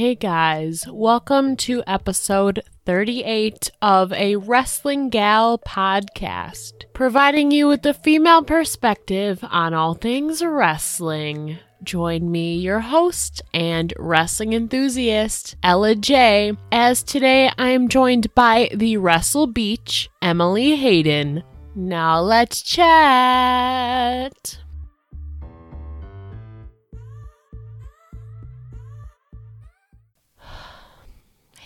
Hey guys, welcome to episode 38 of a Wrestling Gal podcast, providing you with the female perspective on all things wrestling. Join me, your host and wrestling enthusiast, Ella Jay, as today I am joined by the WrestleBeech, Emily Hayden. Now let's chat.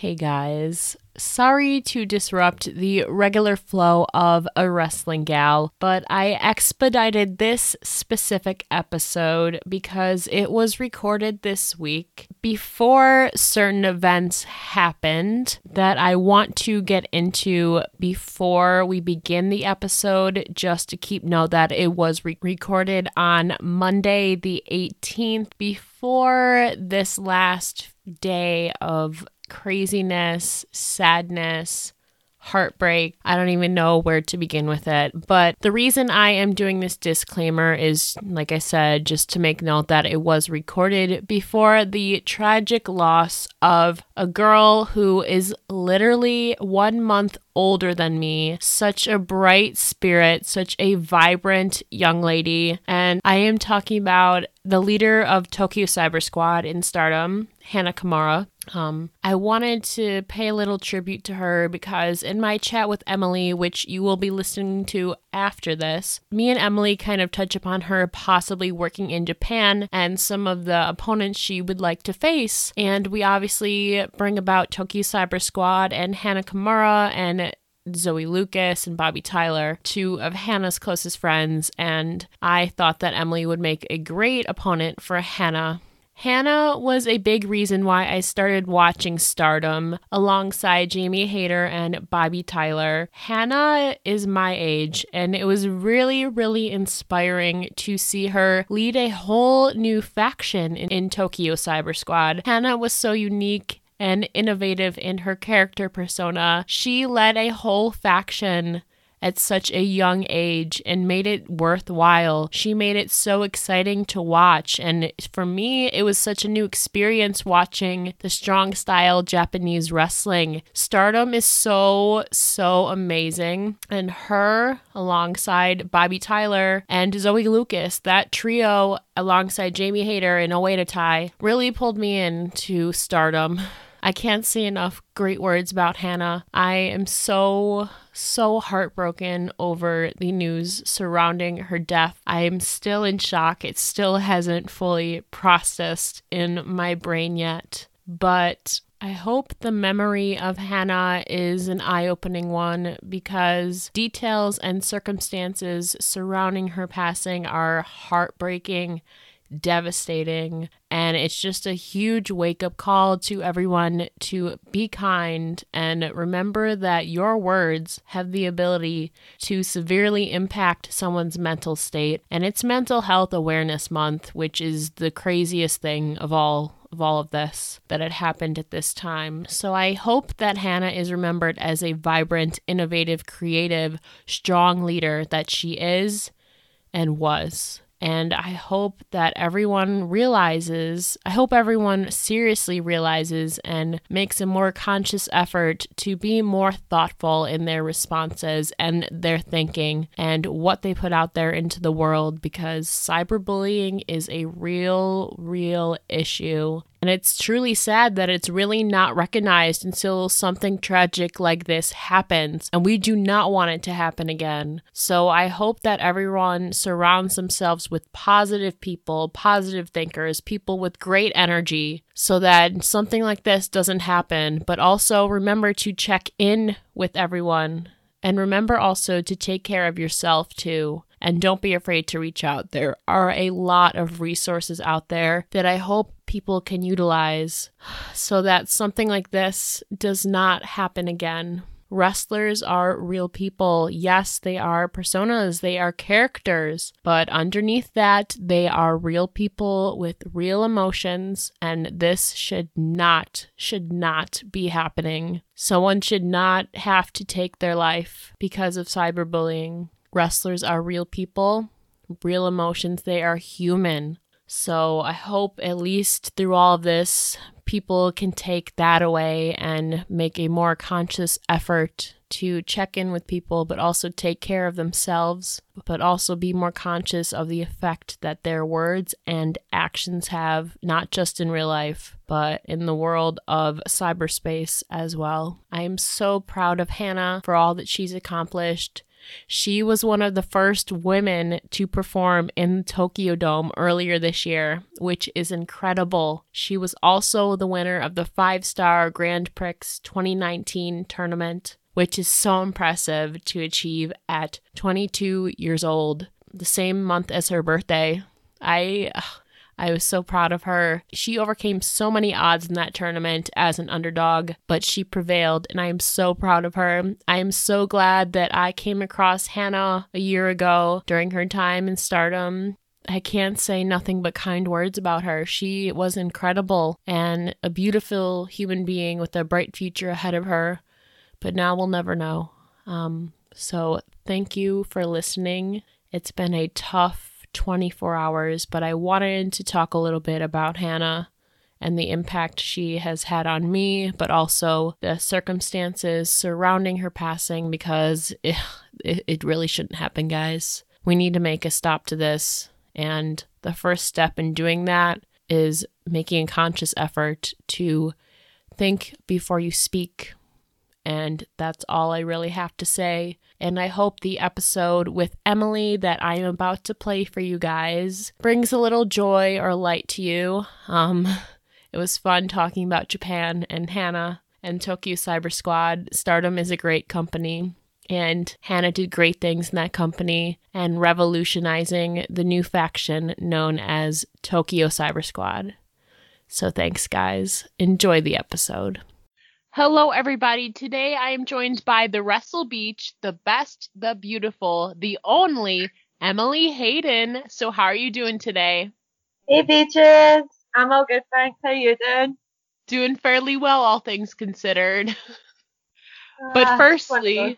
Hey guys, sorry to disrupt the regular flow of a wrestling gal, but I expedited this specific episode because it was recorded this week before certain events happened that I want to get into before we begin the episode, just to keep note that it was re- recorded on Monday, the 18th, before this last day of craziness, sadness, heartbreak. I don't even know where to begin with it. But the reason I am doing this disclaimer is, like I said, just to make note that it was recorded before the tragic loss of a girl who is literally one month older than me, such a bright spirit, such a vibrant young lady. And I am talking about the leader of Tokyo Cyber Squad in stardom, Hana Kimura. Um, I wanted to pay a little tribute to her because in my chat with Emily, which you will be listening to after this, me and Emily kind of touch upon her possibly working in Japan and some of the opponents she would like to face. And we obviously bring about Tokyo Cyber Squad and Hana Kimura and Zoe Lucas and Bobbi Tyler, two of Hana's closest friends, and I thought that Emily would make a great opponent for Hana. Hana was a big reason why I started watching Stardom alongside Jamie Hayter and Bobbi Tyler. Hana is my age, and it was really, really inspiring to see her lead a whole new faction in, in Tokyo Cyber Squad. Hana was so unique and innovative in her character persona. She led a whole faction at such a young age and made it worthwhile. She made it so exciting to watch. And for me, it was such a new experience watching the strong style Japanese wrestling. Stardom is so, so amazing. And her, alongside Bobbi Tyler and Zoe Lucas, that trio alongside Jamie Hayter and Oedo Tai really pulled me into stardom. I can't say enough great words about Hana. I am so, so heartbroken over the news surrounding her death. I am still in shock. It still hasn't fully processed in my brain yet. But I hope the memory of Hana is an eye opening one because details and circumstances surrounding her passing are heartbreaking devastating. And it's just a huge wake up call to everyone to be kind and remember that your words have the ability to severely impact someone's mental state. And it's Mental Health Awareness Month, which is the craziest thing of all of all of this that had happened at this time. So I hope that Hana is remembered as a vibrant, innovative, creative, strong leader that she is and was. And I hope that everyone realizes, I hope everyone seriously realizes and makes a more conscious effort to be more thoughtful in their responses and their thinking and what they put out there into the world because cyberbullying is a real, real issue. And it's truly sad that it's really not recognized until something tragic like this happens. And we do not want it to happen again. So I hope that everyone surrounds themselves with positive people, positive thinkers, people with great energy, so that something like this doesn't happen. But also remember to check in with everyone. And remember also to take care of yourself too and don't be afraid to reach out. There are a lot of resources out there that I hope people can utilize so that something like this does not happen again. Wrestlers are real people. Yes, they are personas, they are characters, but underneath that, they are real people with real emotions, and this should not, should not be happening. Someone should not have to take their life because of cyberbullying. Wrestlers are real people, real emotions, they are human. So I hope at least through all of this, people can take that away and make a more conscious effort to check in with people, but also take care of themselves, but also be more conscious of the effect that their words and actions have, not just in real life, but in the world of cyberspace as well. I am so proud of Hana for all that she's accomplished. She was one of the first women to perform in Tokyo Dome earlier this year, which is incredible. She was also the winner of the five star Grand Prix 2019 tournament, which is so impressive to achieve at 22 years old, the same month as her birthday. I I was so proud of her. She overcame so many odds in that tournament as an underdog, but she prevailed, and I am so proud of her. I am so glad that I came across Hana a year ago during her time in stardom. I can't say nothing but kind words about her. She was incredible and a beautiful human being with a bright future ahead of her, but now we'll never know. Um, so, thank you for listening. It's been a tough 24 hours, but I wanted to talk a little bit about Hana and the impact she has had on me, but also the circumstances surrounding her passing because eh, it, it, really shouldn't happen, guys. We need to make a stop to this. And the first step in doing that is making a conscious effort to think before you speak. And that's all I really have to say. And I hope the episode with Emily that I am about to play for you guys brings a little joy or light to you. Um, it was fun talking about Japan and Hana and Tokyo Cyber Squad. Stardom is a great company. And Hana did great things in that company and revolutionizing the new faction known as Tokyo Cyber Squad. So thanks, guys. Enjoy the episode. Hello, everybody. Today I am joined by the WrestleBeech, the best, the beautiful, the only Emily Hayden. So, how are you doing today? Hey, Beaches. I'm all good, thanks. How you doing? Doing fairly well, all things considered. but ah, firstly,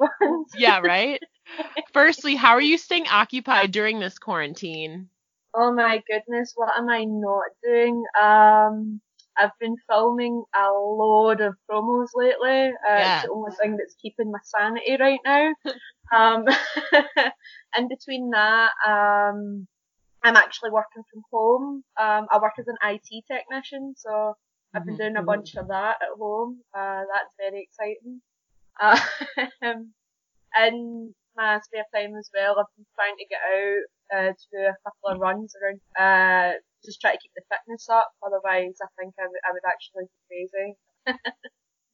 yeah, right? firstly, how are you staying occupied during this quarantine? Oh my goodness, what am I not doing? Um, I've been filming a load of promos lately. Uh, yeah. It's the only thing that's keeping my sanity right now. um, in between that, um, I'm actually working from home. Um, I work as an IT technician, so I've been mm-hmm. doing a mm-hmm. bunch of that at home. Uh, that's very exciting. Uh, in my spare time as well, I've been trying to get out uh, to do a couple of runs around, uh, just try to keep the fitness up. Otherwise, I think I would actually be crazy.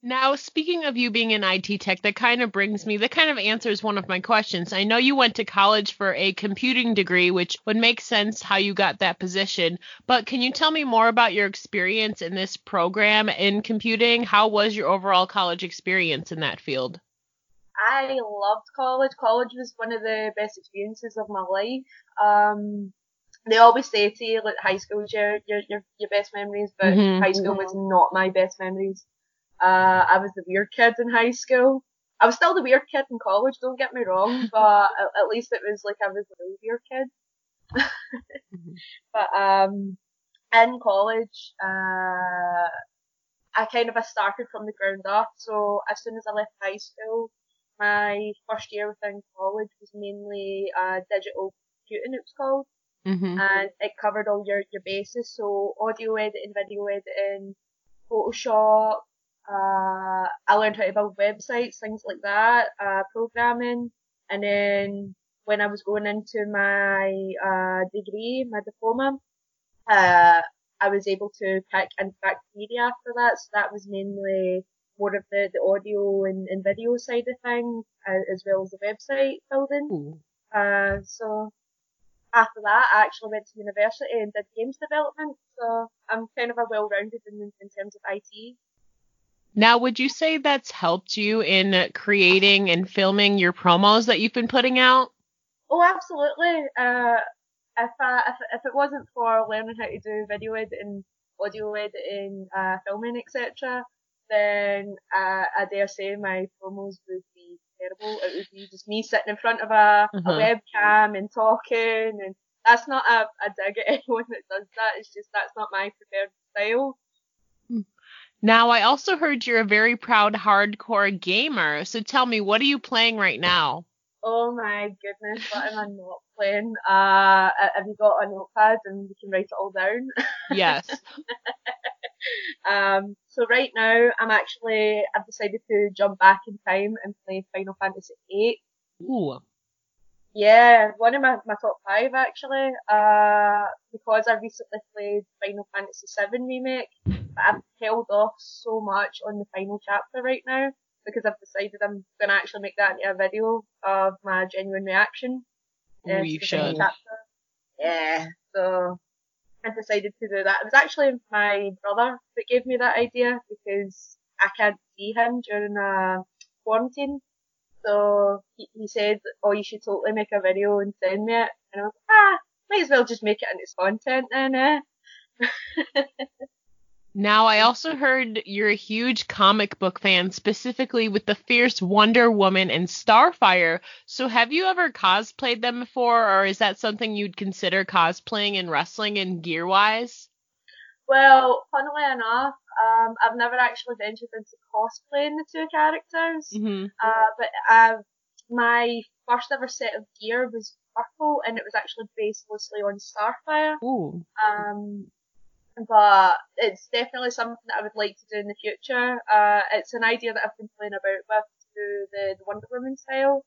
Now, speaking of you being an IT tech, that kind of brings me, that kind of answers one of my questions. I know you went to college for a computing degree, which would make sense how you got that position. But can you tell me more about your experience in this program in computing? How was your overall college experience in that field? I loved college. College was one of the best experiences of my life. Um, they always say to you like high school is your your your, your best memories, but mm-hmm. high school was not my best memories. Uh, I was the weird kid in high school. I was still the weird kid in college. Don't get me wrong, but at, at least it was like I was a really weird kid. mm-hmm. But um, in college, uh, I kind of I started from the ground up. So as soon as I left high school, my first year within college was mainly uh, digital computing. It was called. Mm-hmm. And it covered all your, your bases, so audio editing, video editing, Photoshop, uh, I learned how to build websites, things like that, uh, programming, and then when I was going into my, uh, degree, my diploma, uh, I was able to pick fact media after that, so that was mainly more of the, the audio and, and video side of things, uh, as well as the website building. Uh, so after that, I actually went to university and did games development. So I'm kind of a well-rounded in, in terms of IT. Now, would you say that's helped you in creating and filming your promos that you've been putting out? Oh, absolutely. Uh, if, I, if, if it wasn't for learning how to do video editing, audio editing, uh, filming, etc., then uh, I dare say my promos would terrible. It would be just me sitting in front of a, uh-huh. a webcam and talking, and that's not a, a dig at anyone that does that. It's just that's not my preferred style. Now, I also heard you're a very proud hardcore gamer. So tell me, what are you playing right now? Oh my goodness, what am I not playing? Uh, have you got a notepad and we can write it all down? Yes. um, so right now, I'm actually, I've decided to jump back in time and play Final Fantasy VIII. Ooh. Yeah, one of my, my top five actually. Uh, because I recently played Final Fantasy VII remake, but I've held off so much on the final chapter right now because I've decided I'm gonna actually make that into a video of my genuine reaction. You should. Yeah, so I decided to do that. It was actually my brother that gave me that idea because I can't see him during a quarantine so he, he said, oh, you should totally make a video and send me it. And I was like, ah, might as well just make it into content then, eh? Now, I also heard you're a huge comic book fan, specifically with the fierce Wonder Woman and Starfire. So, have you ever cosplayed them before, or is that something you'd consider cosplaying in wrestling and gear wise? Well, funnily enough, um, I've never actually ventured into cosplaying the two characters, mm-hmm. uh, but uh, my first ever set of gear was purple, and it was actually based loosely on Starfire. Ooh. Um, but it's definitely something that I would like to do in the future. Uh, it's an idea that I've been playing about with through the, the Wonder Woman style,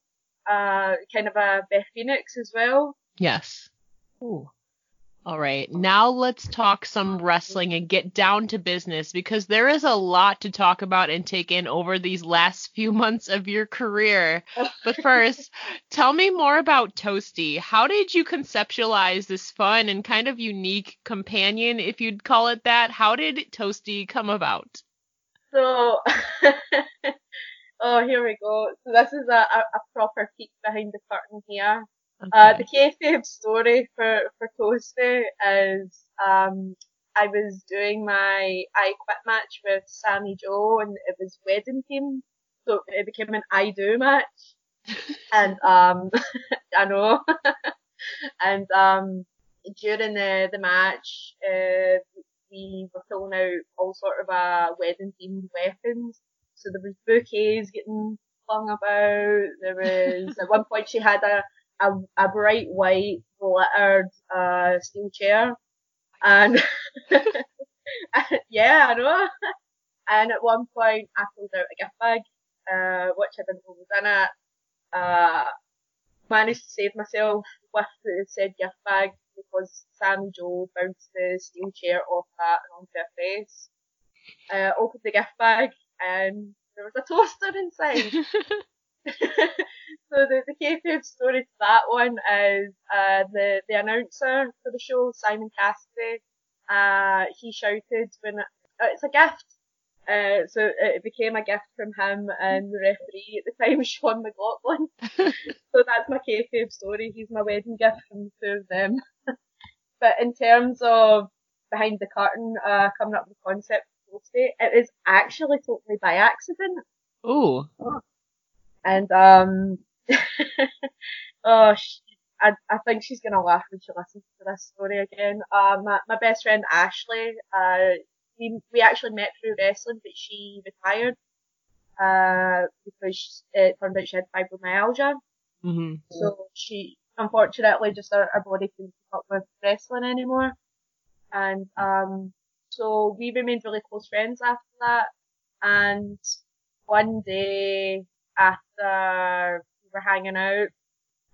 uh, kind of a Beth Phoenix as well. Yes. Ooh. All right, now let's talk some wrestling and get down to business because there is a lot to talk about and take in over these last few months of your career. But first, tell me more about Toastie. How did you conceptualize this fun and kind of unique companion, if you'd call it that? How did Toastie come about? So, oh, here we go. So this is a, a, a proper peek behind the curtain here. Uh, okay. Uh, the kayfabe story for, for Toastie is, um, I was doing my I Quit match with Sammy Joe and it was wedding theme, so it became an I Do match. and, um, I know. and, um, during the, the match, uh, we were pulling out all sort of, uh, wedding themed weapons. So there was bouquets getting flung about. There was, at one point she had a, a, a bright white glittered uh, steel chair, and yeah, I know. And at one point, I pulled out a gift bag, uh, which I didn't know in it. Uh, managed to save myself with the said gift bag because Sammy Joe bounced the steel chair off that and onto her face. Uh, opened the gift bag and there was a toaster inside. so the, the kayfabe story to that one is uh, the the announcer for the show, Simon Cassidy. Uh, he shouted when uh, it's a gift. Uh, so it became a gift from him and the referee at the time, Sean McLaughlin. so that's my kayfabe story. He's my wedding gift from the two of them. but in terms of behind the curtain, uh, coming up with the concept of it is actually totally by accident. Ooh. Oh and um, oh, she, I, I think she's gonna laugh when she listens to this story again. Uh, my, my best friend Ashley, uh, we, we actually met through wrestling, but she retired, uh, because it turned out she had fibromyalgia. Mm-hmm. So she, unfortunately, just her, our body couldn't keep up with wrestling anymore. And, um, so we remained really close friends after that. And one day, after we were hanging out,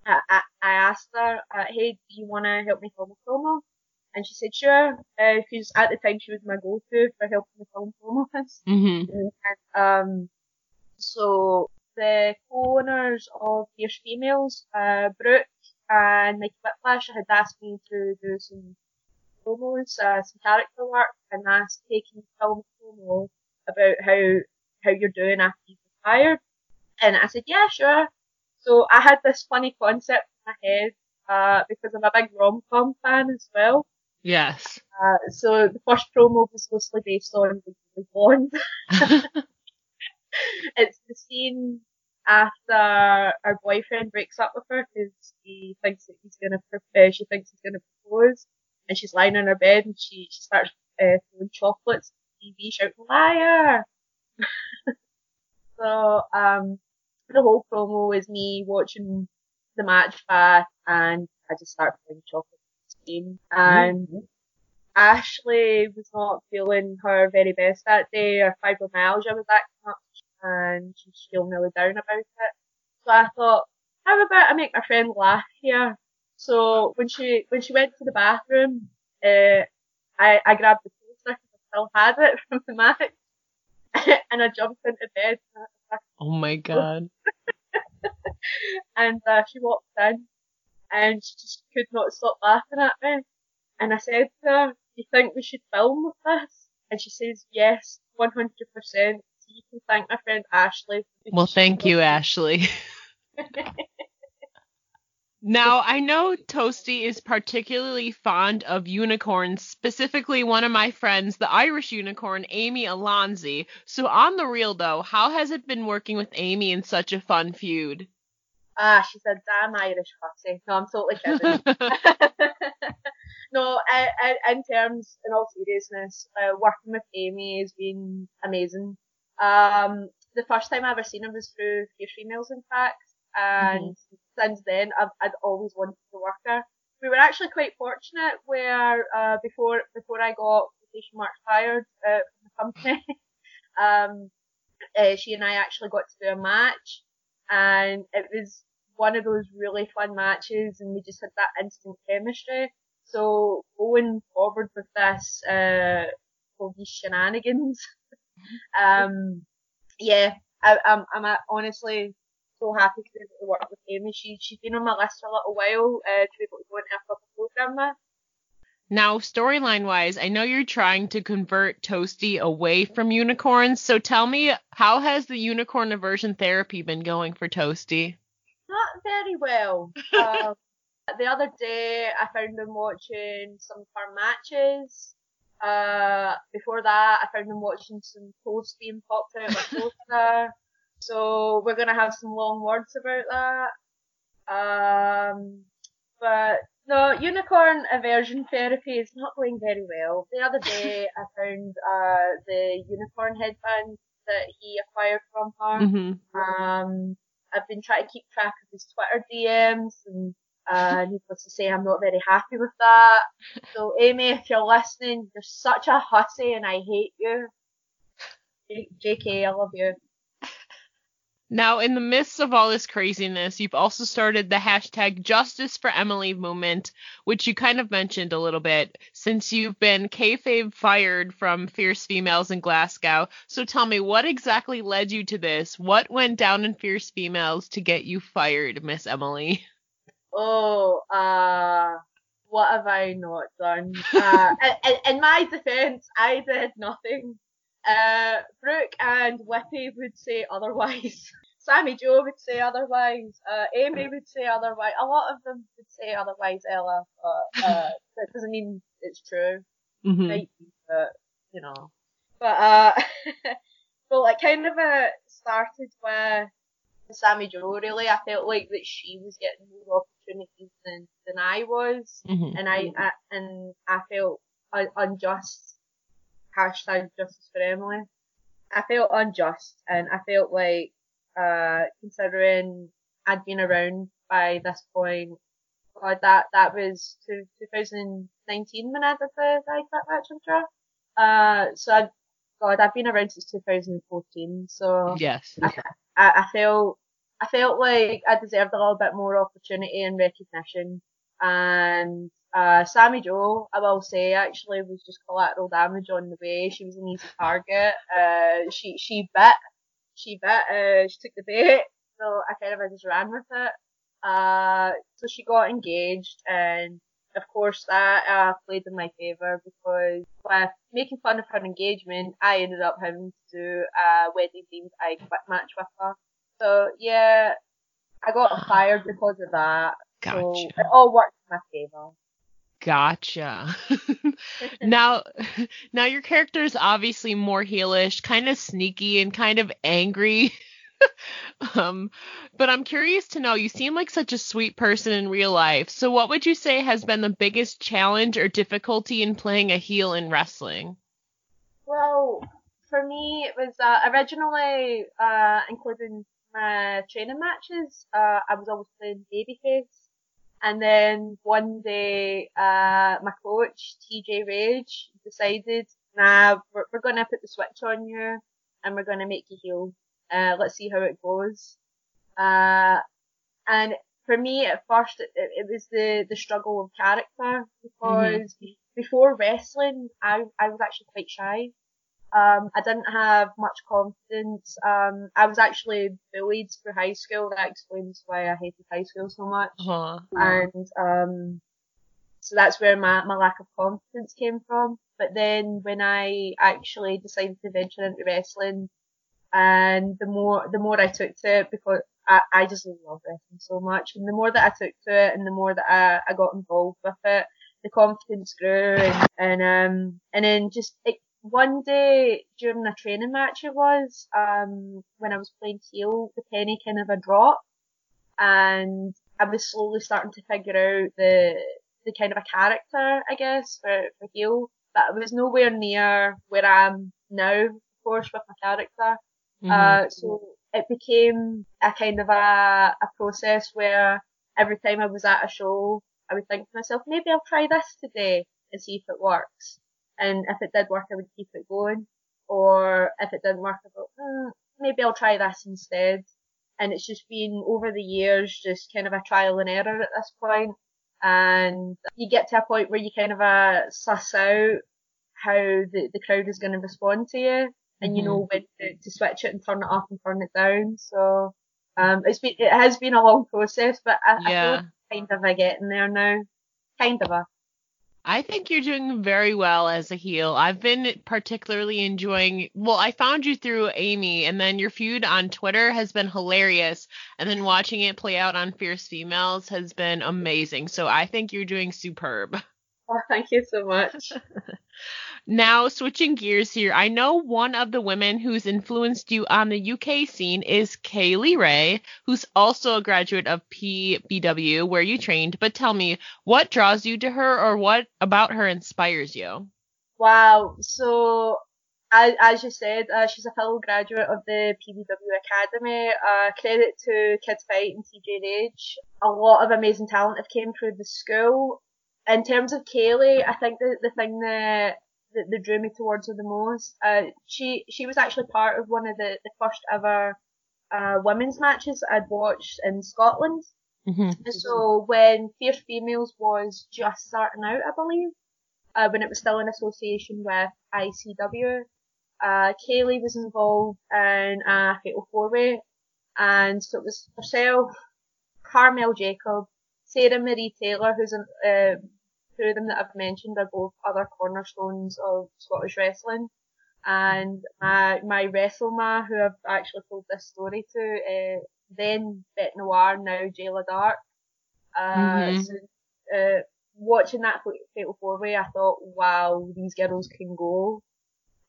I, I, I asked her, uh, hey, do you want to help me film a promo? And she said, sure, because uh, at the time she was my go-to for helping me film promos. Mm-hmm. And, um, so the co-owners of Fierce Females, uh, Brooke and Mikey Whiplash had asked me to do some promos, uh, some character work, and asked taking film promo about how, how you're doing after you've retired. And I said, yeah, sure. So I had this funny concept in my head, uh, because I'm a big rom-com fan as well. Yes. Uh, so the first promo was loosely based on the Bond. it's the scene after her boyfriend breaks up with her because he thinks that he's gonna, uh, she thinks he's gonna propose, and she's lying on her bed and she, she starts uh, throwing chocolates TV shouting liar. so um, the whole promo is me watching the match back, and I just start playing chocolate on the screen. And mm-hmm. Ashley was not feeling her very best that day. Her fibromyalgia was acting up, and she's feeling really down about it. So I thought, how about I make my friend laugh here? So when she when she went to the bathroom, uh, I I grabbed the poster because I still had it from the match, and I jumped into bed. Oh my god! and uh, she walked in, and she just could not stop laughing at me. And I said to her, "Do you think we should film with this?" And she says, "Yes, one hundred percent." So you can thank my friend Ashley. Well, thank you, Ashley. Now, I know Toastie is particularly fond of unicorns, specifically one of my friends, the Irish unicorn, Amy Alonzi. So, on the real though, how has it been working with Amy in such a fun feud? Ah, she's a damn Irish fussy. No, I'm totally kidding. no, I, I, in terms, in all seriousness, uh, working with Amy has been amazing. Um, the first time I ever seen her was through Fierce Females, in fact and mm-hmm. Since then I've, I'd always wanted to work there. We were actually quite fortunate where uh, before before I got quotation marks fired uh, from the company, um, uh, she and I actually got to do a match, and it was one of those really fun matches, and we just had that instant chemistry. So going forward with this, uh, all these shenanigans, um, yeah, I, I'm, I'm honestly so happy to be able to work with Amy. She, she's been on my list for a little while uh, to be able to go into a proper program with. Now, storyline wise, I know you're trying to convert Toastie away from unicorns. So tell me, how has the unicorn aversion therapy been going for Toastie? Not very well. um, the other day, I found him watching some of our matches. Uh, before that, I found him watching some posts being popped out of a poster. So we're gonna have some long words about that. Um, but no, unicorn aversion therapy is not going very well. The other day I found uh, the unicorn headband that he acquired from her. Mm-hmm. Um, I've been trying to keep track of his Twitter DMs and uh, needless to say, I'm not very happy with that. So, Amy, if you're listening, you're such a hussy and I hate you. J- JK, I love you. Now, in the midst of all this craziness, you've also started the hashtag Justice for Emily movement, which you kind of mentioned a little bit, since you've been kayfabe fired from Fierce Females in Glasgow. So tell me, what exactly led you to this? What went down in Fierce Females to get you fired, Miss Emily? Oh, uh, what have I not done? Uh, in, in my defense, I did nothing. Uh, Brooke and Whippy would say otherwise. Sammy Joe would say otherwise. Uh, Amy would say otherwise. A lot of them would say otherwise, Ella. But uh, that doesn't mean it's true. Mm-hmm. Might be, but you know. But uh, well, it kind of uh, started with Sammy Joe. Really, I felt like that she was getting more opportunities than than I was, mm-hmm. and I, I and I felt unjust. Hashtag justice for Emily. I felt unjust, and I felt like uh, considering I'd been around by this point. God, that that was two, 2019 when I did the I Quit match, I'm sure. Uh, so I, God, I've been around since 2014. So yes, I, I, I felt I felt like I deserved a little bit more opportunity and recognition. And uh, Sammy Joe, I will say, actually was just collateral damage on the way. She was an easy target. Uh, she she bit she bit, uh, she took the bait, so I kind of just ran with it. Uh, so she got engaged, and of course that uh, played in my favour because with making fun of her engagement, I ended up having to do a wedding themed I quit match with her. So yeah, I got fired because of that. Gotcha. So it all worked in my favour. Gotcha. now, now your character is obviously more heelish, kind of sneaky, and kind of angry. um, but I'm curious to know. You seem like such a sweet person in real life. So, what would you say has been the biggest challenge or difficulty in playing a heel in wrestling? Well, for me, it was uh, originally uh, including my training matches. Uh, I was always playing babyface, and then one day, uh, my coach TJ Rage decided, "Nah, we're, we're going to put the switch on you, and we're going to make you heal. Uh, let's see how it goes." Uh, and for me, at first, it, it was the the struggle of character because mm-hmm. before wrestling, I I was actually quite shy. Um, I didn't have much confidence. Um, I was actually bullied through high school. That explains why I hated high school so much. Uh-huh. And um, so that's where my, my lack of confidence came from. But then when I actually decided to venture into wrestling, and the more the more I took to it, because I, I just love wrestling so much, and the more that I took to it, and the more that I, I got involved with it, the confidence grew, and and um and then just it one day during a training match it was, um, when I was playing heel, the penny kind of a drop and I was slowly starting to figure out the, the kind of a character, I guess, for, for heel, but I was nowhere near where I am now, of course, with my character. Mm-hmm. Uh, so it became a kind of a, a process where every time I was at a show, I would think to myself, maybe I'll try this today and see if it works. And if it did work, I would keep it going. Or if it didn't work, I thought, hmm, maybe I'll try this instead. And it's just been over the years, just kind of a trial and error at this point. And you get to a point where you kind of uh, suss out how the, the crowd is going to respond to you. And mm-hmm. you know when to, to switch it and turn it up and turn it down. So, um, it's been, it has been a long process, but I, yeah. I feel kind of a getting there now. Kind of a. I think you're doing very well as a heel. I've been particularly enjoying. Well, I found you through Amy, and then your feud on Twitter has been hilarious, and then watching it play out on Fierce Females has been amazing. So I think you're doing superb. Oh, thank you so much. Now, switching gears here, I know one of the women who's influenced you on the UK scene is Kay Lee Ray, who's also a graduate of PBW, where you trained. But tell me, what draws you to her or what about her inspires you? Wow. So, as, as you said, uh, she's a fellow graduate of the PBW Academy. Uh, credit to Kids Fight and TJ Rage. A lot of amazing talent have came through the school. In terms of Kay Lee, I think the, the thing that that, that drew me towards her the most. Uh, she she was actually part of one of the, the first ever uh, women's matches I'd watched in Scotland. Mm-hmm. So when Fierce Females was just starting out, I believe, uh, when it was still in association with ICW, uh, Kay Lee was involved in a fatal four way, and so it was herself, Carmel Jacob, Sarah Marie Taylor, who's an, uh, two of them that I've mentioned are both other cornerstones of Scottish wrestling. And my, my WrestleMa, who I've actually told this story to, uh, then Beth Noir, now Jayla Dark. Uh, mm-hmm. so, uh, watching that Fatal Four Way, I thought, wow, these girls can go.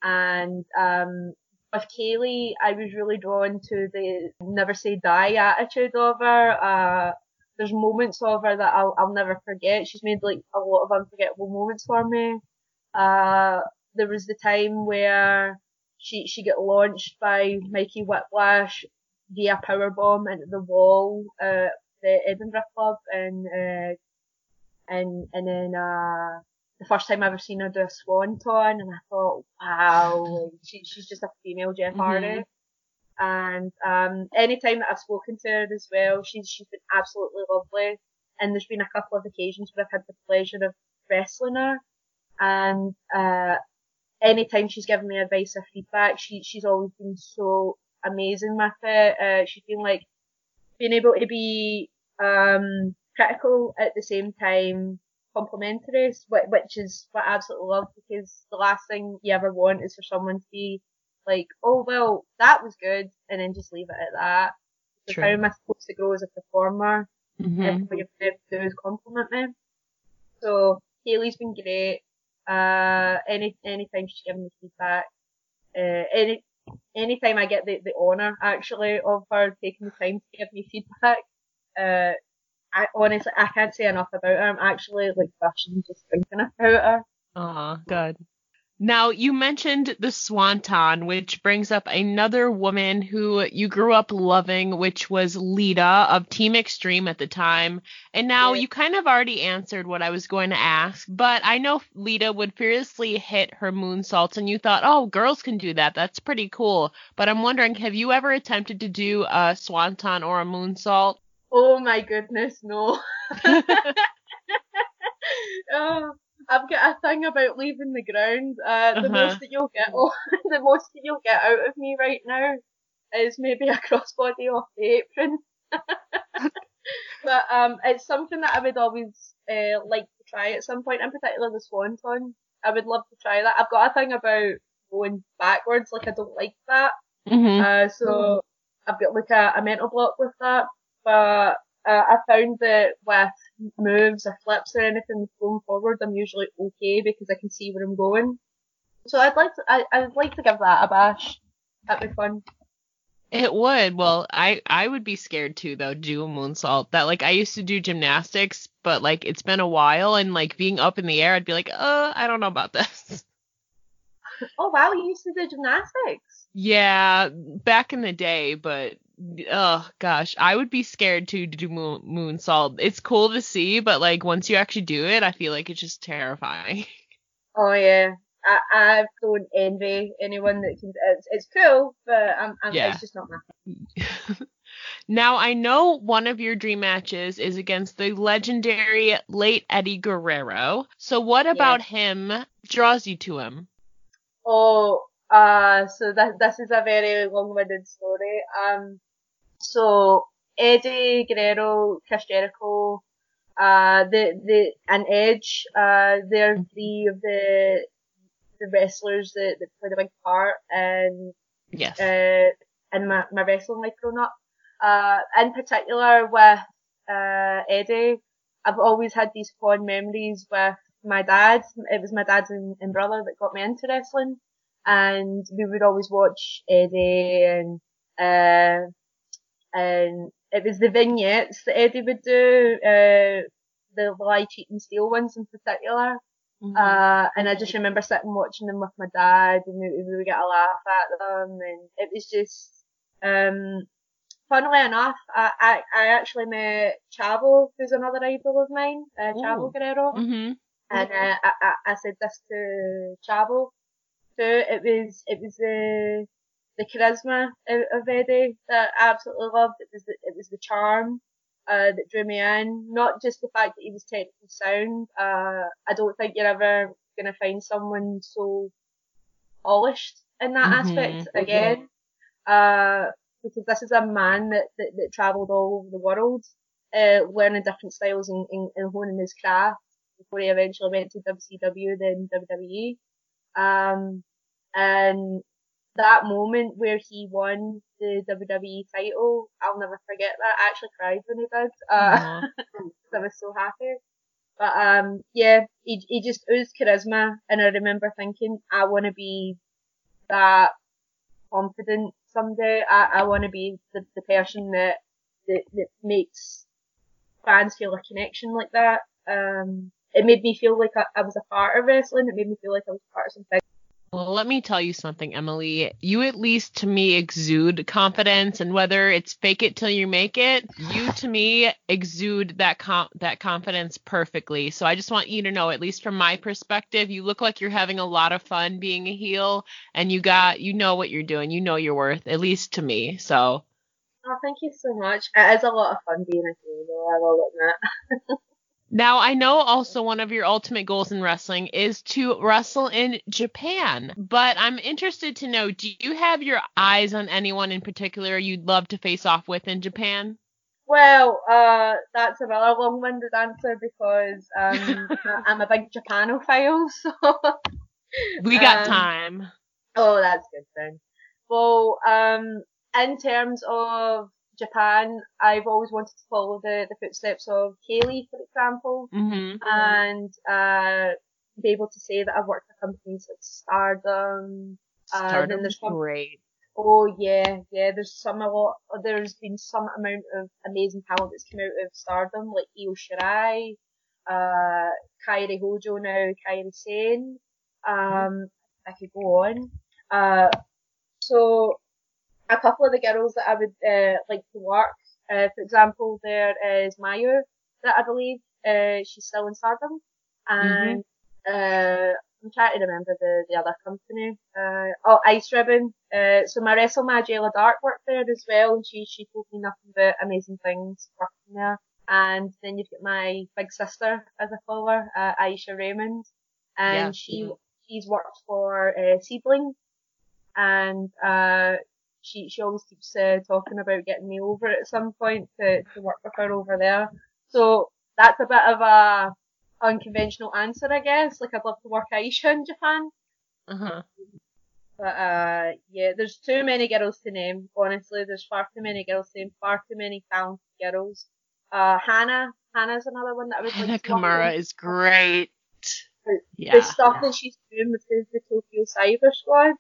And, um, with Kay Lee, I was really drawn to the never say die attitude of her. Uh, there's moments of her that I'll, I'll never forget. She's made like a lot of unforgettable moments for me. Uh, there was the time where she, she got launched by Mikey Whiplash via powerbomb into the wall, uh, the Edinburgh club and, uh, and, and then, uh, the first time I ever seen her do a swanton and I thought, wow, she, she's just a female Jeff mm-hmm. And um, anytime that I've spoken to her as well, she's she's been absolutely lovely. And there's been a couple of occasions where I've had the pleasure of wrestling her. And uh, anytime she's given me advice or feedback, she she's always been so amazing with it. Uh, she's been like being able to be um, critical at the same time complimentary, which is what I absolutely love because the last thing you ever want is for someone to be like, oh well, that was good, and then just leave it at that. So True. how am I supposed to grow as a performer mm-hmm. if what you're to do is compliment me? So Haley's been great. Uh, any anytime she's given me feedback, uh, any anytime I get the, the honour actually of her taking the time to give me feedback, uh, I honestly I can't say enough about her. I'm actually like blushing just thinking about her. Oh, good. Now, you mentioned the Swanton, which brings up another woman who you grew up loving, which was Lita of Team Extreme at the time. And now you kind of already answered what I was going to ask, but I know Lita would fearlessly hit her moonsaults, and you thought, oh, girls can do that. That's pretty cool. But I'm wondering, have you ever attempted to do a Swanton or a moonsault? Oh my goodness, no. oh, I've got a thing about leaving the ground. Uh, the uh-huh. most that you'll get, oh, the most that you'll get out of me right now is maybe a crossbody off the apron. but um, it's something that I would always uh, like to try at some point, in particular the swanton. I would love to try that. I've got a thing about going backwards, like I don't like that. Mm-hmm. Uh, so I've got like a, a mental block with that. But uh, I found that with moves or flips or anything going forward, I'm usually okay because I can see where I'm going. So I'd like to, I, I'd like to give that a bash. That'd be fun. It would. Well, I I would be scared too though. Do a moonsault. That like I used to do gymnastics, but like it's been a while, and like being up in the air, I'd be like, uh, I don't know about this. Oh wow, you used to do gymnastics. Yeah, back in the day, but oh gosh, I would be scared to do moon moonsault. It's cool to see, but like once you actually do it, I feel like it's just terrifying. Oh yeah, I, I don't envy anyone that can. It's, it's cool, but I'm, I'm yeah. it's just not my. thing. now I know one of your dream matches is against the legendary late Eddie Guerrero. So what about yeah. him draws you to him? Oh, uh, so that this is a very long-winded story. Um, so Eddie Guerrero, Chris Jericho, uh, the the and Edge, uh, they're three of the the wrestlers that, that played a big part in yes uh, in my, my wrestling life growing up. Uh, in particular with uh, Eddie, I've always had these fond memories with my dad. It was my dad and, and brother that got me into wrestling, and we would always watch Eddie and uh, and it was the vignettes that Eddie would do, uh, the lie, cheat and steal ones in particular. Mm-hmm. Uh, and I just remember sitting watching them with my dad and we, we would get a laugh at them and it was just, um, funnily enough, I, I, I actually met Chavo, who's another idol of mine, uh, Chavo Guerrero. Mm-hmm. And, uh, I, I, I said this to Chavo. So it was, it was the, the charisma of Eddie that I absolutely loved. It was the, it was the charm uh, that drew me in, not just the fact that he was technically sound. Uh, I don't think you're ever gonna find someone so polished in that mm-hmm. aspect again. Uh, because this is a man that, that, that travelled all over the world, uh, learning different styles and, and, and honing his craft before he eventually went to WCW, then WWE. Um, and that moment where he won the WWE title, I'll never forget that. I actually cried when he did. Uh. I was so happy. But um, yeah, he he just oozed charisma, and I remember thinking, I want to be that confident someday. I I want to be the the person that that that makes fans feel a connection like that. Um, it made me feel like I, I was a part of wrestling. It made me feel like I was part of something well, let me tell you something, Emily. You at least to me exude confidence, and whether it's fake it till you make it, you to me exude that com- that confidence perfectly. So I just want you to know, at least from my perspective, you look like you're having a lot of fun being a heel, and you got you know what you're doing. You know your worth, at least to me. So. Oh, thank you so much. It is a lot of fun being a heel, though. I will admit. Now, I know also one of your ultimate goals in wrestling is to wrestle in Japan, but I'm interested to know do you have your eyes on anyone in particular you'd love to face off with in Japan? Well, uh, that's another long-winded answer because um, I'm a big Japanophile, so. we got um, time. Oh, that's good then. Well, um, in terms of Japan, I've always wanted to follow the, the footsteps of Kay Lee, for example, mm-hmm. and uh, be able to say that I've worked for companies like Stardom. Stardom uh, there's some, great. Oh yeah, yeah. There's some a lot. There's been some amount of amazing talent that's come out of Stardom, like Io Shirai, uh, Kairi Hojo now, Kairi Sane. Um, I could go on. Uh, so a couple of the girls that I would uh, like to work, uh, for example, there is Mayu that I believe uh, she's still in Stardom, and mm-hmm. I'm trying to remember the, the other company. oh, Ice Ribbon. so my wrestle Jayla Dark worked there as well, and she she told me nothing but amazing things working there. And then you've got my big sister, as a follower, Aisha Raymond, and yeah. she she's worked for uh, SEAdLINNNG, and uh, she she always keeps uh, talking about getting me over at some point to to work with her over there. So that's a bit of a unconventional answer, I guess. Like I'd love to work Aisha in Japan. Uh-huh. But uh, yeah, there's too many girls to name. Honestly, there's far too many girls to name. Far too many talented girls. Uh, Hana, Hana's another one that I would Hana like Kimura is great. The, yeah. The stuff that she's doing with the, the Tokyo Cyber Squad,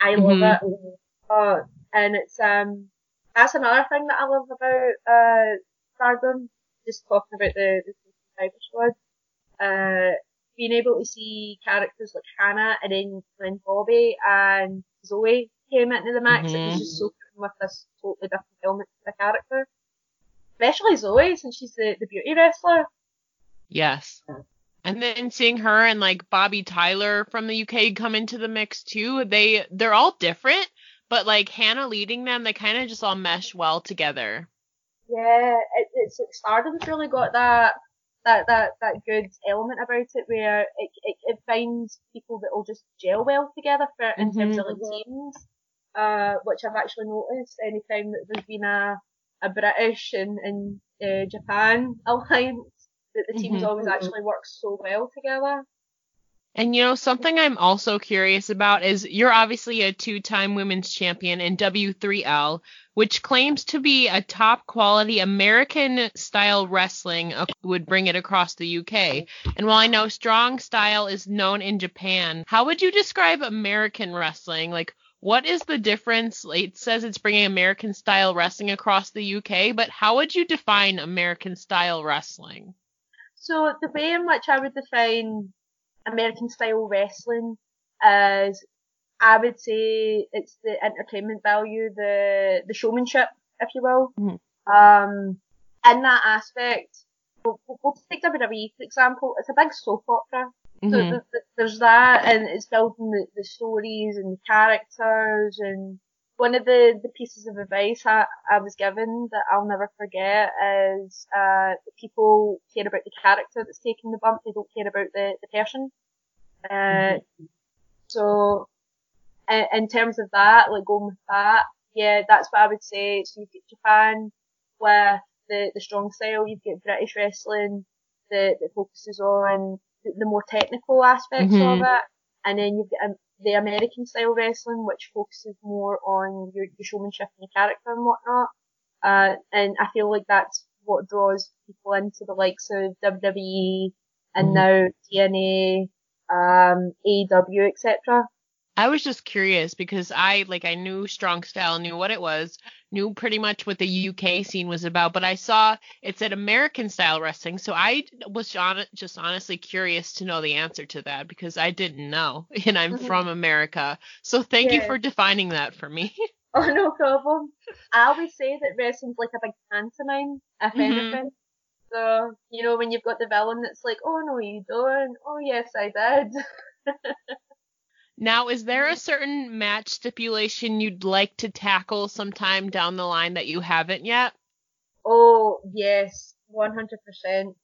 I love mm-hmm. it. Uh, and it's um, that's another thing that I love about uh, Stardom. Just talking about the, the Cyber Squad uh, being able to see characters like Hana and then when Bobbi and Zoe came into the mix, mm-hmm. it was just so cool with this totally different element to the character. Especially Zoe, since she's the, the beauty wrestler. Yes. And then seeing her and like Bobbi Tyler from the UK come into the mix too, they they're all different, but like Hana leading them, they kind of just all mesh well together. Yeah, it, it's like Stardom's really got that that that that good element about it where it it, it finds people that will just gel well together for in mm-hmm. terms of like teams. Uh, which I've actually noticed anytime that there's been a a British and and uh, Japan alliance that the teams mm-hmm. always actually work so well together. And you know, something I'm also curious about is you're obviously a two time women's champion in W3L, which claims to be a top quality American style wrestling would bring it across the UK. And while I know strong style is known in Japan, how would you describe American wrestling? Like, what is the difference? It says it's bringing American style wrestling across the UK, but how would you define American style wrestling? So, the way in which I would define American style wrestling is I would say it's the entertainment value, the the showmanship, if you will. Mm-hmm. Um, in that aspect, we'll, we'll take WWE for example. It's a big soap opera. Mm-hmm. So th- th- there's that, and it's building the, the stories and the characters. And one of the, the pieces of advice I, I was given that I'll never forget is uh, people care about the character that's taking the bump. They don't care about the, the person. Uh, mm-hmm. So in, in terms of that, like going with that, yeah, that's what I would say. So you've got Japan with the, the strong style, you've got British wrestling that, that focuses on the, the more technical aspects mm-hmm. of it, and then you've got the American style wrestling, which focuses more on your, your showmanship and your character and whatnot. Uh, and I feel like that's what draws people into the likes of WWE and mm-hmm. now TNA, um, AEW, etc. I was just curious because I like I knew Strong Style, knew what it was, knew pretty much what the UK scene was about, but I saw it said American style wrestling, so I was just honestly curious to know the answer to that because I didn't know, and I'm mm-hmm. from America. So thank yeah. you for defining that for me. Oh no problem. I always say that wrestling's like a big pantomime, if mm-hmm. anything. So you know when you've got the villain that's like, oh no you don't, oh yes I did. Now, is there a certain match stipulation you'd like to tackle sometime down the line that you haven't yet? Oh, yes, 100%.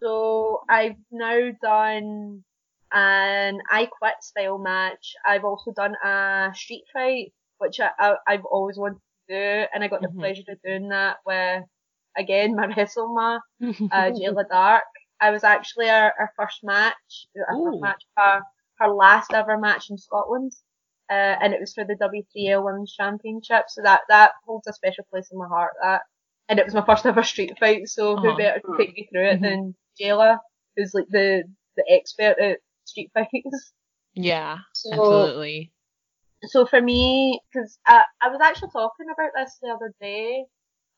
So I've now done an I Quit style match. I've also done a street fight, which I, I, have always wanted to do, and I got the mm-hmm. pleasure of doing that with, again, my wrestler, uh, Jayla Dark. I was actually our, our first match, our first match for her last ever match in Scotland. Uh, and it was for the W3L Women's Championship, so that, that holds a special place in my heart, that. And it was my first ever street fight, so uh-huh. who better to take me through it mm-hmm. than Jayla, who's like the, the expert at street fights. Yeah, so, absolutely. So for me, cause I, I was actually talking about this the other day,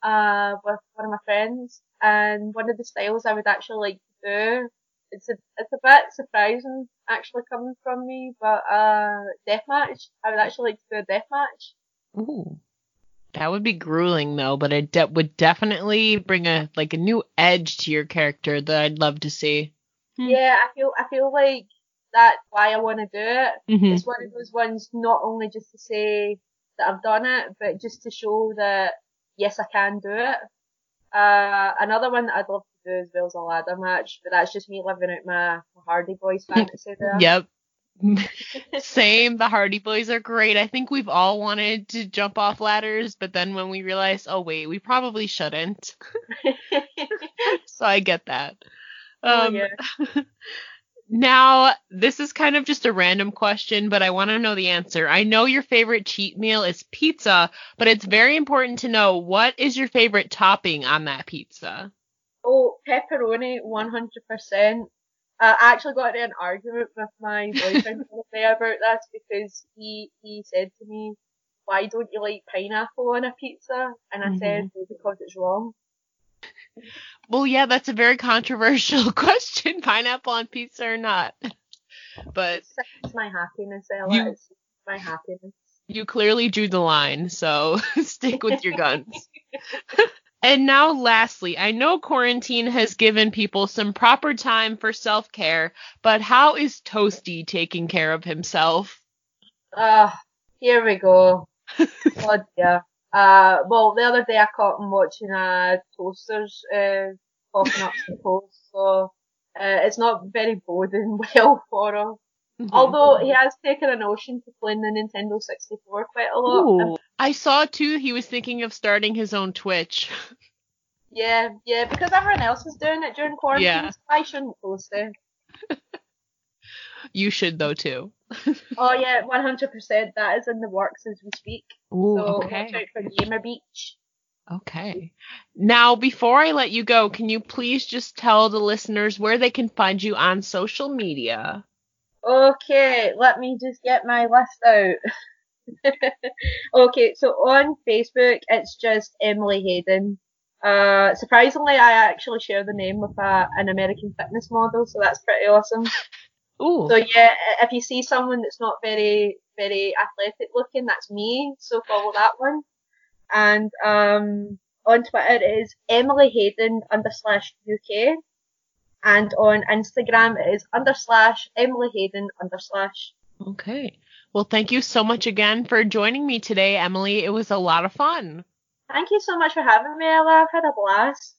uh, with one of my friends, and one of the styles I would actually like to do it's a it's a bit surprising actually coming from me, but uh, death match. I would actually like to do a death match. Ooh, that would be grueling though, but it de- would definitely bring a like a new edge to your character that I'd love to see. Hmm. Yeah, I feel I feel like that's why I want to do it. Mm-hmm. It's one of those ones not only just to say that I've done it, but just to show that yes, I can do it. Uh, another one that I'd love to do as well as a ladder match, but that's just me living out my, my Hardy Boys fantasy there. yep. Same. The Hardy Boys are great. I think we've all wanted to jump off ladders, but then when we realize, oh wait, we probably shouldn't. so I get that. Um, oh, yeah. Now, this is kind of just a random question, but I want to know the answer. I know your favorite cheat meal is pizza, but it's very important to know what is your favorite topping on that pizza? Oh, pepperoni, 100%. Uh, I actually got into an argument with my boyfriend today about this because he, he said to me, why don't you like pineapple on a pizza? And I mm-hmm. said, well, because it's wrong. Well, yeah, that's a very controversial question. Pineapple on pizza or not? But it's my happiness, Ella. You, it's my happiness. You clearly drew the line, so stick with your guns. and now, lastly, I know quarantine has given people some proper time for self care, but how is Toastie taking care of himself? Ah, uh, here we go. God, yeah. Uh, well, the other day I caught him watching uh, toasters uh, popping up the post, so uh, it's not very boding well for him. Mm-hmm. Although he has taken a notion to playing the Nintendo 64 quite a lot. Ooh. I saw too he was thinking of starting his own Twitch. yeah, yeah, because everyone else was doing it during quarantine, yeah. so I shouldn't post it. You should though too. oh yeah, one hundred percent. That is in the works as we speak. Ooh, so okay. watch out for Gamer Beech. Okay. Now, before I let you go, can you please just tell the listeners where they can find you on social media? Okay, let me just get my list out. okay, so on Facebook, it's just Emily Hayden. Uh, surprisingly, I actually share the name with a, an American fitness model, so that's pretty awesome. Ooh. So yeah, if you see someone that's not very, very athletic looking, that's me. So follow that one. And um, on Twitter it is Emily Hayden under slash UK. And on Instagram it is under slash Emily Hayden under slash. Okay. Well, thank you so much again for joining me today, Emily. It was a lot of fun. Thank you so much for having me, Ella. I've had a blast.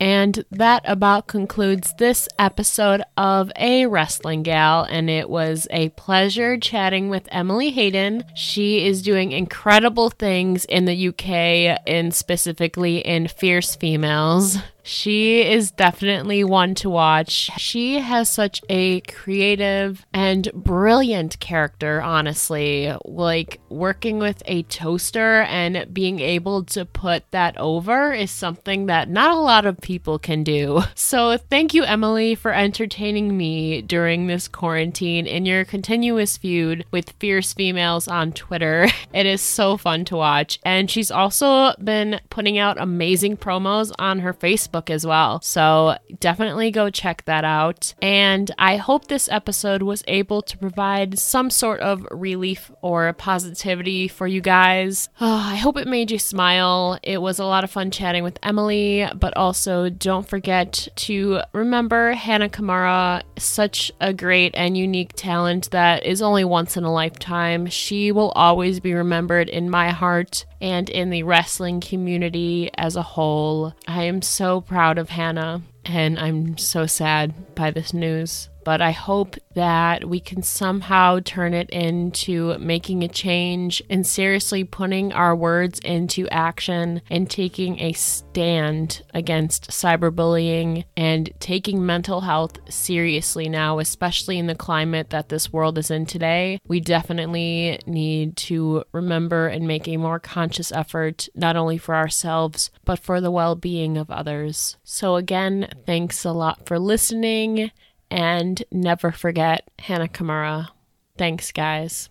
And that about concludes this episode of A Wrestling Gal. And it was a pleasure chatting with Emily Hayden. She is doing incredible things in the UK and specifically in Fierce Females. She is definitely one to watch. She has such a creative and brilliant character, honestly. Like working with a toaster and being able to put that over is something that not a lot of people can do. So, thank you, Emily, for entertaining me during this quarantine in your continuous feud with fierce females on Twitter. It is so fun to watch. And she's also been putting out amazing promos on her Facebook As well. So definitely go check that out. And I hope this episode was able to provide some sort of relief or positivity for you guys. Oh, I hope it made you smile. It was a lot of fun chatting with Emily, but also don't forget to remember Hana Kimura, such a great and unique talent that is only once in a lifetime. She will always be remembered in my heart and in the wrestling community as a whole. I am so proud of Hana, and I'm so sad by this news but I hope that we can somehow turn it into making a change and seriously putting our words into action and taking a stand against cyberbullying and taking mental health seriously now, especially in the climate that this world is in today. We definitely need to remember and make a more conscious effort, not only for ourselves, but for the well being of others. So, again, thanks a lot for listening and never forget Hana Kimura. Thanks, guys.